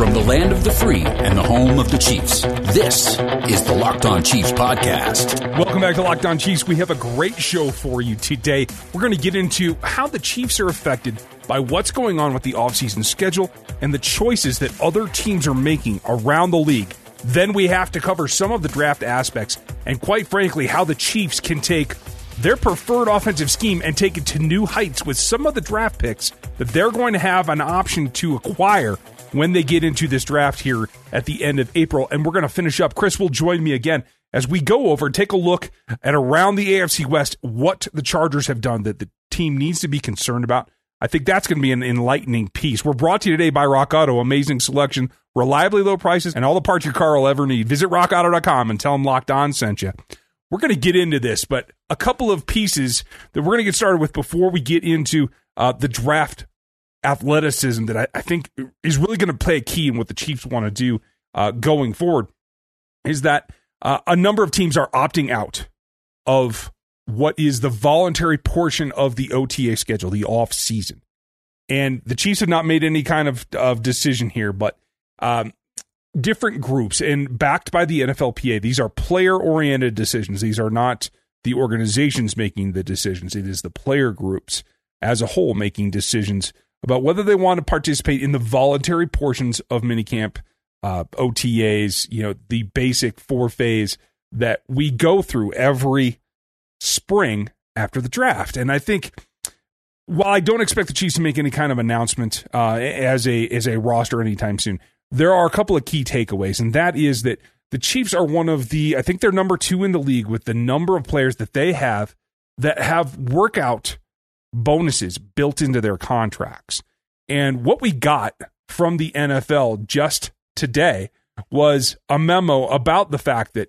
From the land of the free and the home of the Chiefs, this is the Locked On Chiefs podcast. Welcome back to Locked On Chiefs. We have a great show for you today. We're going to get into how the Chiefs are affected by what's going on with the offseason schedule and the choices that other teams are making around the league. Then we have to cover some of the draft aspects and, quite frankly, how the Chiefs can take their preferred offensive scheme and take it to new heights with some of the draft picks that they're going to have an option to acquire when they get into this draft here at the end of April. And we're going to finish up. Chris will join me again as we go over and take a look at around the AFC West what the Chargers have done that the team needs to be concerned about. I think that's going to be an enlightening piece. We're brought to you today by Rock Auto. Amazing selection, reliably low prices, and all the parts your car will ever need. Visit rockauto.com and tell them Locked On sent you. We're going to get into this, but a couple of pieces that we're going to get started with before we get into uh, the draft athleticism that I, I think is really going to play a key in what the Chiefs want to do uh, going forward is that uh, a number of teams are opting out of what is the voluntary portion of the OTA schedule, the off season. And the Chiefs have not made any kind of, of decision here, but um, different groups and backed by the NFLPA, these are player oriented decisions. These are not the organizations making the decisions, it is the player groups as a whole making decisions about whether they want to participate in the voluntary portions of minicamp, uh, OTAs, you know, the basic four phase that we go through every spring after the draft. And I think while I don't expect the Chiefs to make any kind of announcement uh, as a as a roster anytime soon, there are a couple of key takeaways, and that is that the Chiefs are one of the I think they're number two in the league with the number of players that they have that have workout bonuses built into their contracts. And what we got from the NFL just today was a memo about the fact that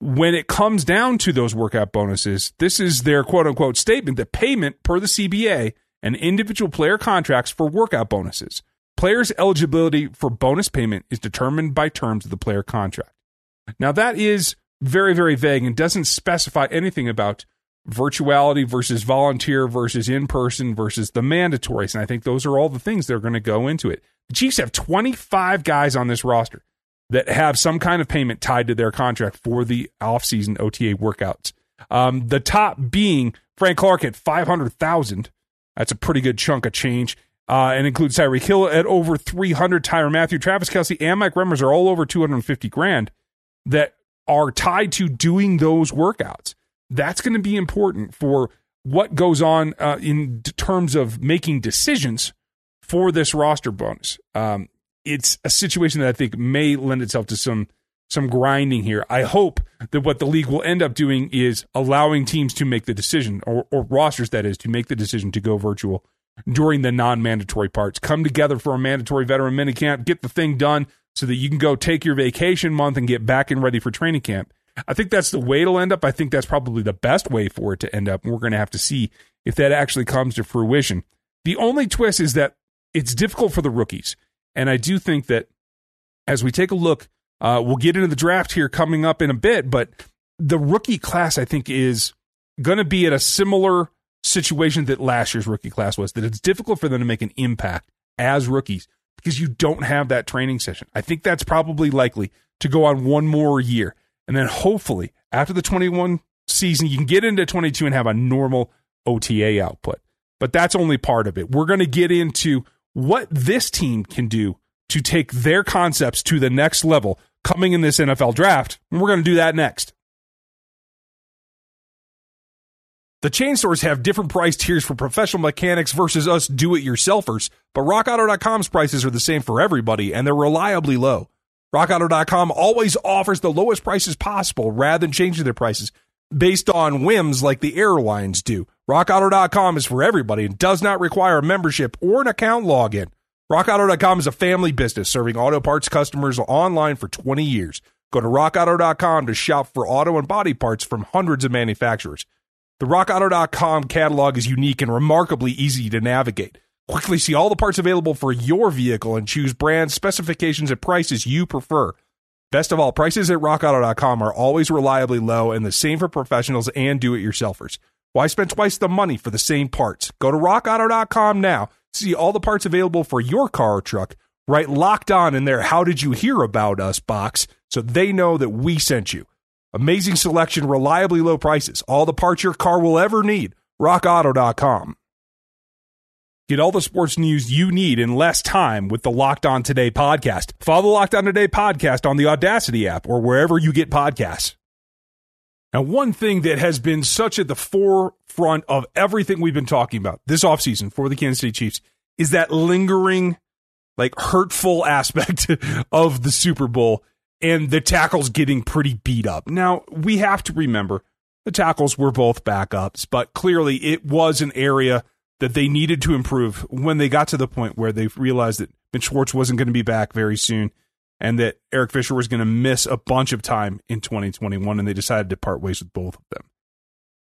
when it comes down to those workout bonuses, this is their quote unquote statement that payment per the CBA and individual player contracts for workout bonuses. Players' eligibility for bonus payment is determined by terms of the player contract. Now, that is very, very vague and doesn't specify anything about virtuality versus volunteer versus in person versus the mandatories. And I think those are all the things that are going to go into it. The Chiefs have 25 guys on this roster that have some kind of payment tied to their contract for the offseason OTA workouts. Um, the top being Frank Clark at 500,000. That's a pretty good chunk of change. Uh, and includes Tyreek Hill at over 300, Tyrann Mathieu, Travis Kelce, and Mike Remmers are all over 250 grand that are tied to doing those workouts. That's going to be important for what goes on uh, in terms of making decisions for this roster bonus. Um, it's a situation that I think may lend itself to some some grinding here. I hope that what the league will end up doing is allowing teams to make the decision, or, or rosters that is, to make the decision to go virtual during the non-mandatory parts. Come together for a mandatory veteran minicamp, get the thing done so that you can go take your vacation month and get back and ready for training camp. I think that's the way it'll end up. I think that's probably the best way for it to end up. And we're going to have to see if that actually comes to fruition. The only twist is that it's difficult for the rookies. And I do think that as we take a look, uh, we'll get into the draft here coming up in a bit, but the rookie class, I think, is going to be at a similar situation that last year's rookie class was, that it's difficult for them to make an impact as rookies because you don't have that training session. I think that's probably likely to go on one more year. And then hopefully after the 21 season, you can get into 22 and have a normal OTA output. But that's only part of it. We're going to get into what this team can do to take their concepts to the next level coming in this NFL draft. And we're going to do that next. The chain stores have different price tiers for professional mechanics versus us do it yourselfers, but rockauto.com's prices are the same for everybody and they're reliably low. RockAuto.com always offers the lowest prices possible rather than changing their prices based on whims like the airlines do. RockAuto.com is for everybody and does not require a membership or an account login. RockAuto.com is a family business serving auto parts customers online for 20 years. Go to RockAuto.com to shop for auto and body parts from hundreds of manufacturers. The RockAuto.com catalog is unique and remarkably easy to navigate. Quickly see all the parts available for your vehicle and choose brands, specifications, and prices you prefer. Best of all, prices at rockauto.com are always reliably low and the same for professionals and do it yourselfers. Why spend twice the money for the same parts? Go to rockauto.com now. See all the parts available for your car or truck, Write locked on in there. How did you hear about us box so they know that we sent you? Amazing selection, reliably low prices, all the parts your car will ever need. RockAuto.com. Get all the sports news you need in less time with the Locked On Today podcast. Follow the Locked On Today podcast on the Audacy app or wherever you get podcasts. Now, one thing that has been such at the forefront of everything we've been talking about this offseason for the Kansas City Chiefs is that lingering, like hurtful aspect of the Super Bowl and the tackles getting pretty beat up. Now, we have to remember the tackles were both backups, but clearly it was an area that they needed to improve when they got to the point where they realized that Ben Schwartz wasn't going to be back very soon and that Eric Fisher was going to miss a bunch of time in 2021 and they decided to part ways with both of them.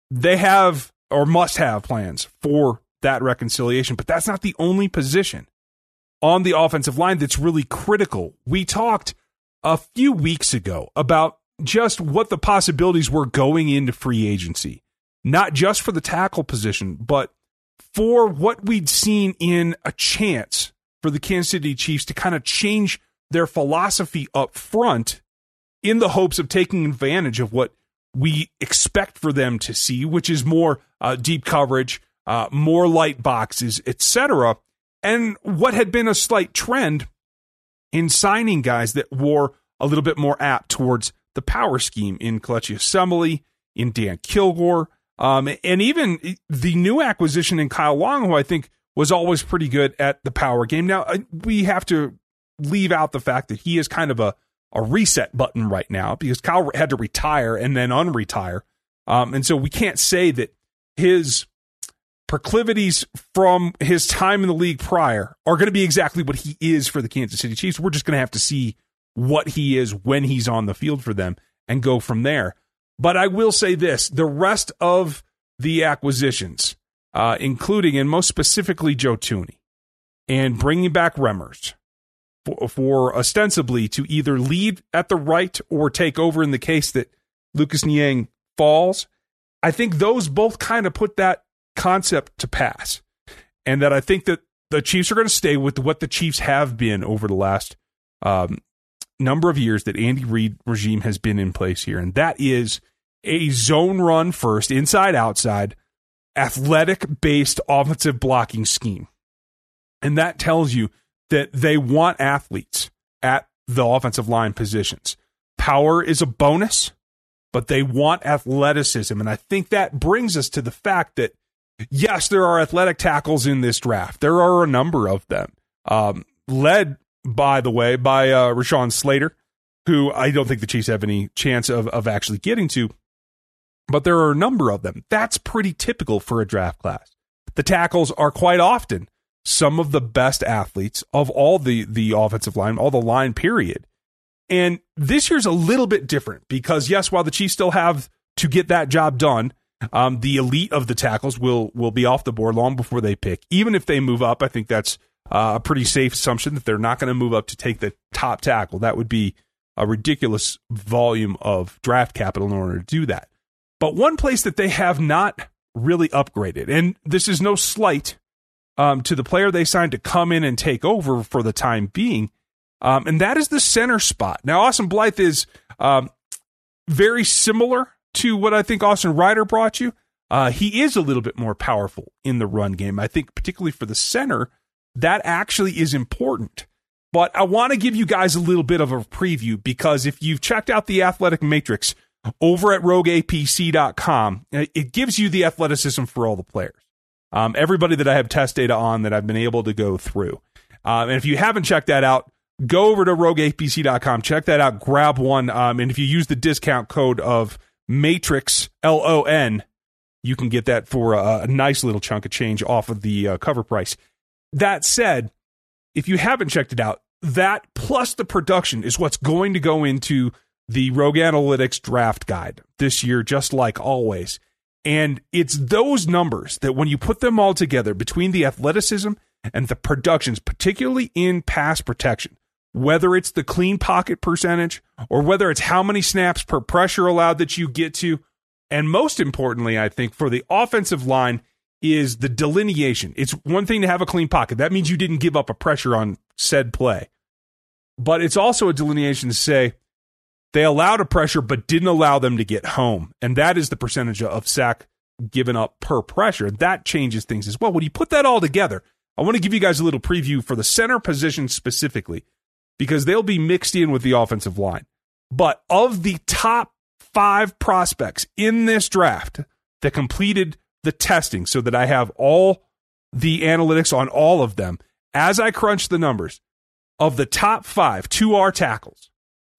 They have or must have plans for that reconciliation, but that's not the only position on the offensive line that's really critical. We talked a few weeks ago about just what the possibilities were going into free agency, not just for the tackle position, but for what we'd seen in a chance for the Kansas City Chiefs to kind of change their philosophy up front in the hopes of taking advantage of what we expect for them to see, which is more uh, deep coverage, uh, more light boxes, etc. And what had been a slight trend in signing guys that were a little bit more apt towards the power scheme in Kelechi Osemele, in Dan Kilgore, um, and even the new acquisition in Kyle Long, who I think was always pretty good at the power game. Now, we have to leave out the fact that he is kind of a, a reset button right now because Kyle had to retire and then unretire. Um, and so we can't say that his proclivities from his time in the league prior are going to be exactly what he is for the Kansas City Chiefs. We're just going to have to see what he is when he's on the field for them and go from there. But I will say this the rest of the acquisitions, uh, including and most specifically Joe Thuney, and bringing back Remmers for, for, ostensibly to either lead at the right or take over in the case that Lucas Niang falls, I think those both kind of put that concept to pass. And that I think that the Chiefs are going to stay with what the Chiefs have been over the last um, number of years that Andy Reid regime has been in place here, and that is a zone run first, inside outside, athletic based offensive blocking scheme. And that tells you that they want athletes at the offensive line positions. Power is a bonus, but they want athleticism. And I think that brings us to the fact that, yes, there are athletic tackles in this draft. There are a number of them, um, led by the way, by uh, Rashawn Slater, who I don't think the Chiefs have any chance of, of actually getting to, but there are a number of them. That's pretty typical for a draft class. The tackles are quite often some of the best athletes of all the, the offensive line, all the line period. And this year's a little bit different because, yes, while the Chiefs still have to get that job done, um, the elite of the tackles will will be off the board long before they pick. Even if they move up, I think that's uh, a pretty safe assumption that they're not going to move up to take the top tackle. That would be a ridiculous volume of draft capital in order to do that. But one place that they have not really upgraded, and this is no slight um, to the player they signed to come in and take over for the time being, um, and that is the center spot. Now, Austin Blythe is um, very similar to what I think Austin Reiter brought you. Uh, he is a little bit more powerful in the run game. I think, particularly for the center, that actually is important. But I want to give you guys a little bit of a preview because if you've checked out the athletic matrix over at rogueapc.com, it gives you the athleticism for all the players. Um, everybody that I have test data on that I've been able to go through. Um, and if you haven't checked that out, go over to rogueapc.com, check that out, grab one. Um, and if you use the discount code of Matrix L O N, you can get that for a, a, nice little chunk of change off of the uh, cover price. That said, if you haven't checked it out, that plus the production is what's going to go into the Rogue Analytics draft guide this year, just like always. And it's those numbers that when you put them all together between the athleticism and the productions, particularly in pass protection, whether it's the clean pocket percentage or whether it's how many snaps per pressure allowed that you get to, and most importantly, I think for the offensive line, is the delineation. It's one thing to have a clean pocket. That means you didn't give up a pressure on said play. But it's also a delineation to say they allowed a pressure but didn't allow them to get home. And that is the percentage of sack given up per pressure. That changes things as well. When you put that all together, I want to give you guys a little preview for the center position specifically because they'll be mixed in with the offensive line. But of the top five prospects in this draft that completed the testing so that I have all the analytics on all of them, as I crunch the numbers, of the top five, two are tackles,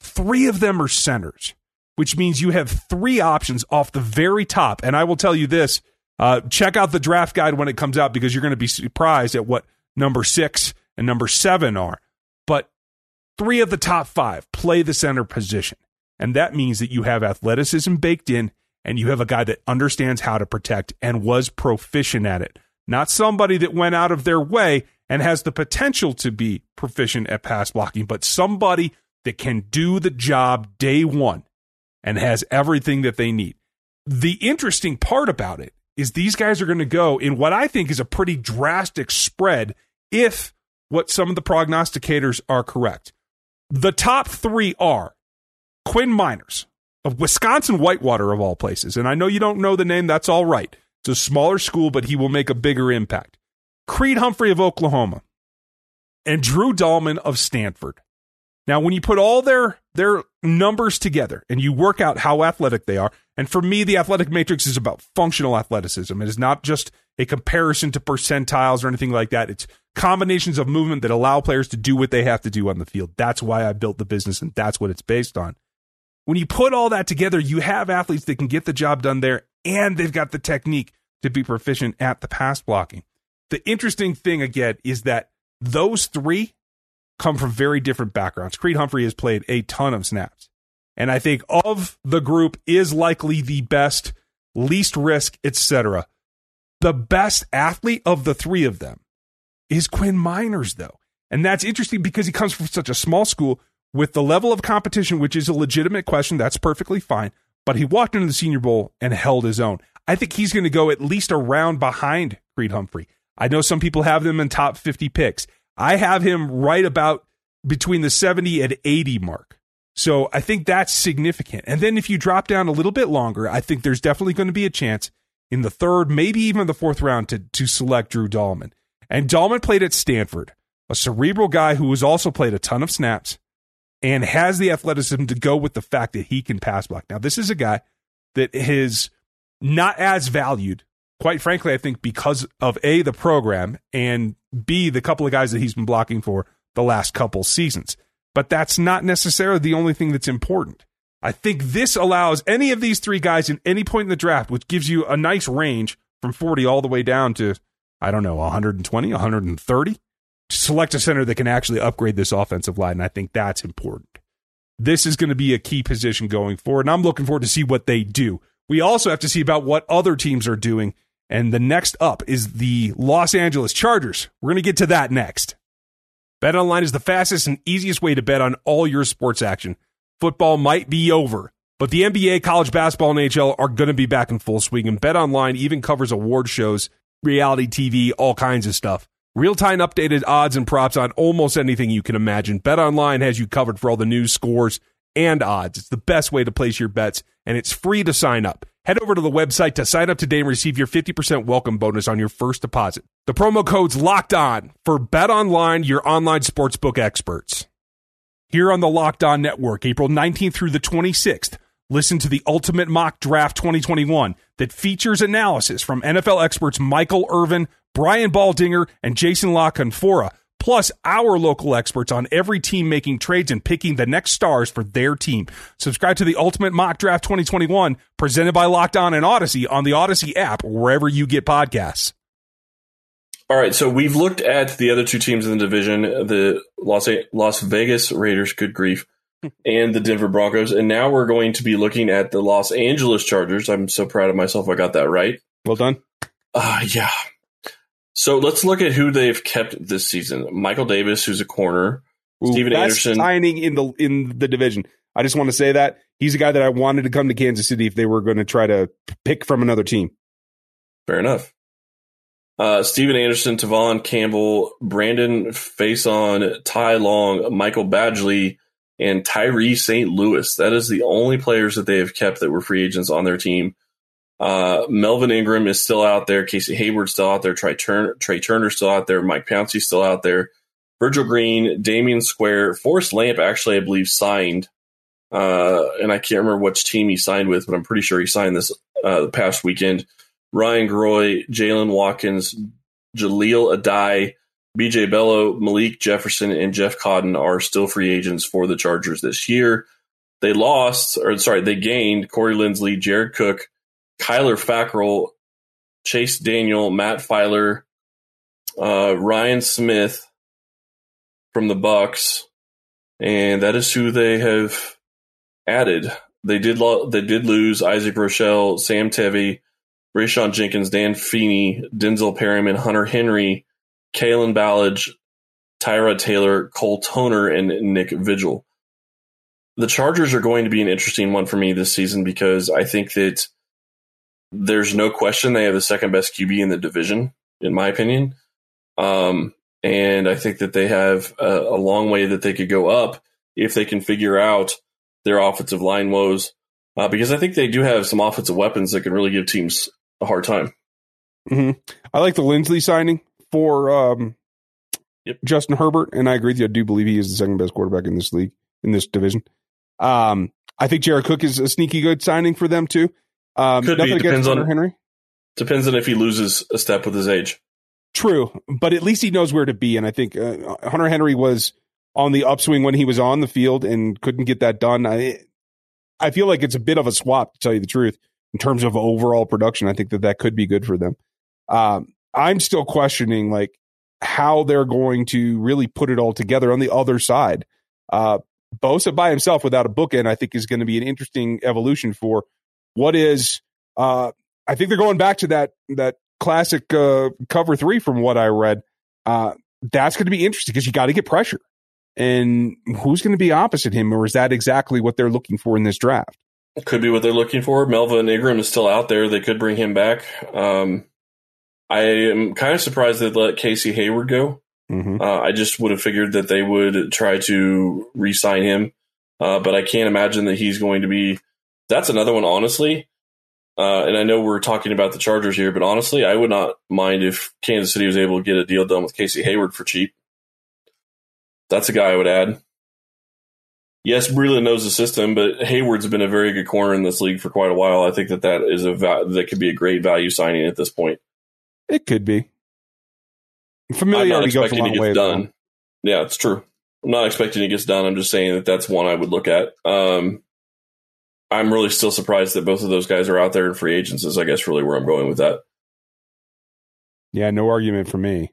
three of them are centers, which means you have three options off the very top. And I will tell you this uh, check out the draft guide when it comes out because you're going to be surprised at what number six and number seven are. But three of the top five play the center position. And that means that you have athleticism baked in and you have a guy that understands how to protect and was proficient at it. Not somebody that went out of their way and has the potential to be proficient at pass blocking, but somebody that can do the job day one and has everything that they need. The interesting part about it is these guys are going to go in what I think is a pretty drastic spread if what some of the prognosticators are correct. The top three are Quinn Meinerz Wisconsin Whitewater, of all places. And I know you don't know the name, that's all right. It's a smaller school, but he will make a bigger impact. Creed Humphrey of Oklahoma, and Drew Dalman of Stanford. Now, when you put all their their numbers together and you work out how athletic they are, and for me, the athletic matrix is about functional athleticism. It is not just a comparison to percentiles or anything like that. It's combinations of movement that allow players to do what they have to do on the field. That's why I built the business, and that's what it's based on. When you put all that together, you have athletes that can get the job done there, and they've got the technique to be proficient at the pass blocking. The interesting thing again is that those three come from very different backgrounds. Creed Humphrey has played a ton of snaps. And I think of the group is likely the best, least risk, etc. The best athlete of the three of them is Quinn Meinerz, though. And that's interesting because he comes from such a small school with the level of competition, which is a legitimate question. That's perfectly fine. But he walked into the Senior Bowl and held his own. I think he's going to go at least a round behind Creed Humphrey. I know some people have them in top 50 picks. I have him right about between the 70 and 80 mark. So I think that's significant. And then if you drop down a little bit longer, I think there's definitely going to be a chance in the third, maybe even the fourth round to, to select Drew Dalman. And Dalman played at Stanford, a cerebral guy who has also played a ton of snaps and has the athleticism to go with the fact that he can pass block. Now, this is a guy that is not as valued quite frankly, I think because of A, the program, and B, the couple of guys that he's been blocking for the last couple seasons. But that's not necessarily the only thing that's important. I think this allows any of these three guys in any point in the draft, which gives you a nice range from 40 all the way down to, I don't know, 120, 130, to select a center that can actually upgrade this offensive line. And I think that's important. This is going to be a key position going forward. And I'm looking forward to see what they do. We also have to see about what other teams are doing and the next up is the Los Angeles Chargers. We're going to get to that next. Bet online is the fastest and easiest way to bet on all your sports action. Football might be over, but the NBA, college basketball, and NHL are going to be back in full swing, and Bet Online even covers award shows, reality TV, all kinds of stuff. Real-time updated odds and props on almost anything you can imagine. BetOnline has you covered for all the news, scores, and odds. It's the best way to place your bets, and it's free to sign up. Head over to the website to sign up today and receive your 50% welcome bonus on your first deposit. The promo code's locked on for BetOnline, your online sportsbook experts. Here on the Locked On Network, April 19th through the 26th, listen to the Ultimate Mock Draft 2021 that features analysis from NFL experts Michael Irvin, Brian Baldinger, and Jason La Canfora plus our local experts on every team making trades and picking the next stars for their team. Subscribe to the Ultimate Mock Draft 2021 presented by Locked On and Odyssey on the Odyssey app or wherever you get podcasts. All right, so we've looked at the other two teams in the division, the Las Las Vegas Raiders, good grief, and the Denver Broncos, and now we're going to be looking at the Los Angeles Chargers. I'm so proud of myself I got that right. Well done. Uh, yeah, so let's look at who they've kept this season. Michael Davis, who's a corner. Ooh, Stephen Anderson signing in the in the division. I just want to say that he's a guy that I wanted to come to Kansas City if they were going to try to pick from another team. Fair enough. Uh, Steven Anderson, Tevaughn Campbell, Brandon Facyson, Ty Long, Michael Badgley, and Tyree St. Louis. That is the only players that they have kept that were free agents on their team. Uh, Melvin Ingram is still out there. Casey Hayward's still out there. Trai, Turner, Trai Turner's still out there. Mike Pouncey's still out there. Virgil Green, Damion Square, Forrest Lamp actually, I believe, signed. Uh, and I can't remember which team he signed with, but I'm pretty sure he signed this uh, the past weekend. Ryan Groy, Jaylen Watkins, Jaleel Adai, BJ Bello, Malik Jefferson, and Jeff Cotton are still free agents for the Chargers this year. They lost, or sorry, they gained Corey Linsley, Jared Cook, Kyler Fackrell, Chase Daniel, Matt Feiler, uh, Ryan Smith from the Bucks, and that is who they have added. They did lo- they did lose Isaac Rochelle, Sam Tevi, Rayshawn Jenkins, Dan Feeney, Denzel Perryman, Hunter Henry, Kalen Ballage, Tyra Taylor, Cole Toner, and Nick Vigil. The Chargers are going to be an interesting one for me this season because I think that there's no question they have the second best QB in the division, in my opinion. Um, and I think that they have a, a, long way that they could go up if they can figure out their offensive line woes. Uh, because I think they do have some offensive weapons that can really give teams a hard time. Mm-hmm. I like the Linsley signing for um, yep. Justin Herbert, and I agree with you. I do believe he is the second best quarterback in this league in this division. Um, I think Jared Cook is a sneaky good signing for them too. Um, Could be. Depends on Henry. Depends on if he loses a step with his age. True, but at least he knows where to be, and I think uh, Hunter Henry was on the upswing when he was on the field and couldn't get that done. I I feel like it's a bit of a swap to tell you the truth in terms of overall production. I think that that could be good for them. Um, I'm still questioning like how they're going to really put it all together on the other side. Uh, Bosa by himself without a bookend, I think, is going to be an interesting evolution for what is uh, I think they're going back to that that classic uh, cover three from what I read. Uh, that's going to be interesting because you got to get pressure. And who's going to be opposite him, or is that exactly what they're looking for in this draft? Could be what they're looking for. Melvin Ingram is still out there. They could bring him back. Um, I am kind of surprised they let Casey Hayward go. Mm-hmm. Uh, I just would have figured that they would try to re-sign him, uh, but I can't imagine that he's going to be that's another one, honestly. Uh, and I know we're talking about the Chargers here, but honestly, I would not mind if Kansas City was able to get a deal done with Casey Hayward for cheap. That's a guy I would add. Yes, Breland knows the system, but Hayward's been a very good corner in this league for quite a while. I think that that is a va- that could be a great value signing at this point. It could be. Familiarity goes a long way. Done. Yeah, it's true. I'm not expecting it gets done. I'm just saying that that's one I would look at. Um, I'm really still surprised that both of those guys are out there in free agents. Is I guess really where I'm going with that. Yeah, no argument for me.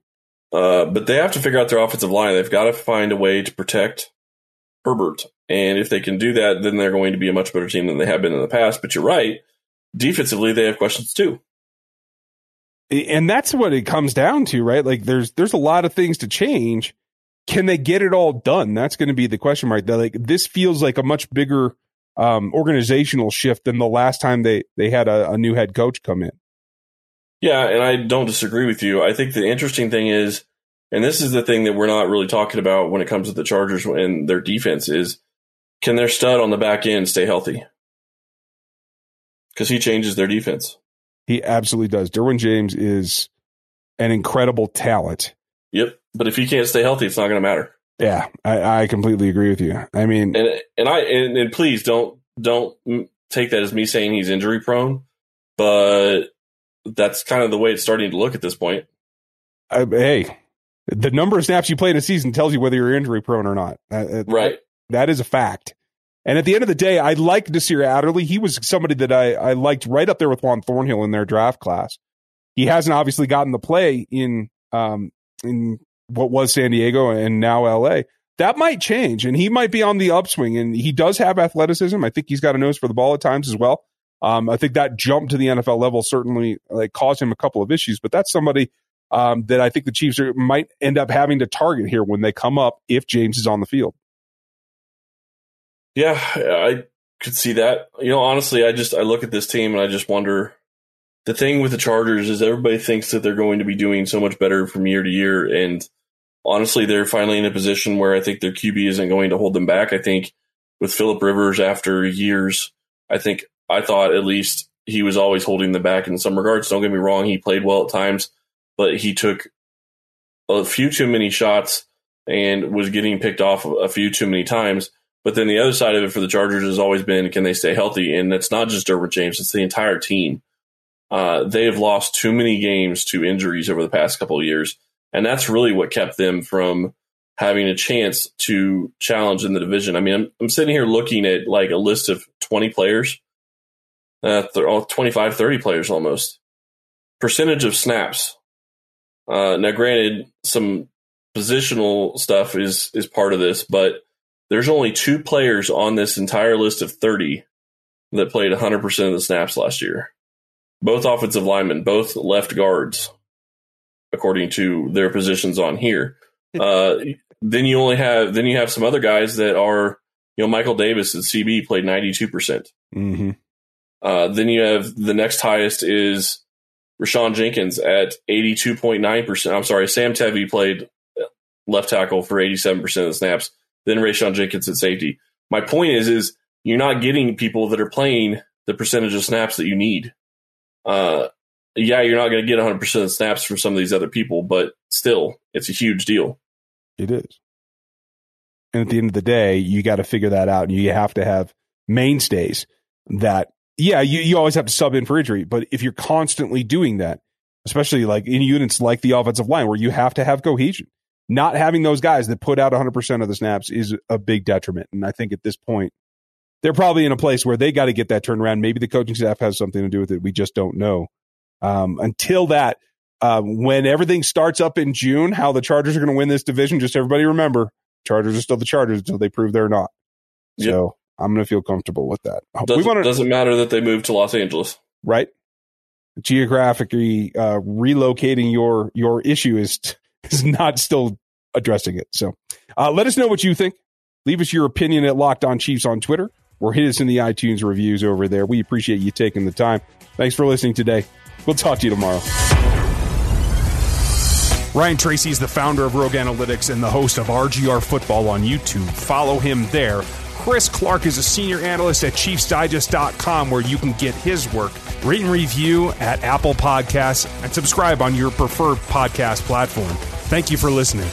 Uh, but they have to figure out their offensive line. They've got to find a way to protect Herbert, and if they can do that, then they're going to be a much better team than they have been in the past. But you're right, defensively they have questions too. And that's what it comes down to, right? Like there's there's a lot of things to change. Can they get it all done? That's going to be the question mark. They're Like this feels like a much bigger um, organizational shift than the last time they they had a, a new head coach come in. Yeah, and I don't disagree with you. I think the interesting thing is, and this is the thing that we're not really talking about when it comes to the Chargers and their defense is, can their stud on the back end stay healthy? Because he changes their defense. He absolutely does. Derwin James is an incredible talent. Yep, but if he can't stay healthy, it's not going to matter. Yeah, I, I completely agree with you. I mean, and and I and, and please don't don't take that as me saying he's injury prone, but that's kind of the way it's starting to look at this point. I, hey, the number of snaps you play in a season tells you whether you're injury prone or not. Uh, right. that is a fact. And at the end of the day, I like Nasir Adderley. He was somebody that I, I liked right up there with Juan Thornhill in their draft class. He hasn't obviously gotten the play in um, in what was San Diego and now LA. That might change and he might be on the upswing and he does have athleticism. I think he's got a nose for the ball at times as well. Um, I think that jump to the NFL level certainly like caused him a couple of issues, but that's somebody um, that I think the Chiefs are, might end up having to target here when they come up if James is on the field. Yeah, I could see that. You know, honestly, I just I look at this team and I just wonder the thing with the Chargers is everybody thinks that they're going to be doing so much better from year to year. And honestly, they're finally in a position where I think their QB isn't going to hold them back. I think with Philip Rivers after years, I think I thought at least he was always holding them back in some regards. Don't get me wrong, he played well at times, but he took a few too many shots and was getting picked off a few too many times. But then the other side of it for the Chargers has always been can they stay healthy? And that's not just Derwin James, it's the entire team. Uh, they have lost too many games to injuries over the past couple of years. And that's really what kept them from having a chance to challenge in the division. I mean, I'm, I'm sitting here looking at like a list of 20 players, uh, all 25, 30 players almost. Percentage of snaps. Uh, now, granted, some positional stuff is is part of this, but there's only two players on this entire list of 30 that played 100% of the snaps last year. Both offensive linemen, both left guards, according to their positions on here. Uh, then you only have then you have some other guys that are you know Michael Davis at CB played 92 percent. Mm-hmm. Uh, then you have the next highest is Rayshawn Jenkins at 82.9 percent. I'm sorry, Sam Tevi played left tackle for 87 percent of the snaps then Rayshawn Jenkins at safety. My point is, is you're not getting people that are playing the percentage of snaps that you need. Uh, yeah, you're not going to get 100% of snaps from some of these other people, but still, it's a huge deal. It is. And at the end of the day, you got to figure that out. And you have to have mainstays that, yeah, you, you always have to sub in for injury. But if you're constantly doing that, especially like in units like the offensive line where you have to have cohesion, not having those guys that put out 100% of the snaps is a big detriment. And I think at this point, they're probably in a place where they got to get that turnaround. Maybe the coaching staff has something to do with it. We just don't know. Um, until that, uh, when everything starts up in June, how the Chargers are going to win this division, just everybody remember, Chargers are still the Chargers until they prove they're not. Yep. So I'm going to feel comfortable with that. Doesn't, we wanna, doesn't matter that they moved to Los Angeles, right? Geographically, uh, relocating your your issue is is not still addressing it. So uh, let us know what you think. Leave us your opinion at Locked On Chiefs on Twitter or hit us in the iTunes reviews over there. We appreciate you taking the time. Thanks for listening today. We'll talk to you tomorrow. Ryan Tracy is the founder of Rogue Analytics and the host of RGR Football on YouTube. Follow him there. Chris Clark is a senior analyst at ChiefsDigest.com where you can get his work. Rate and review at Apple Podcasts and subscribe on your preferred podcast platform. Thank you for listening.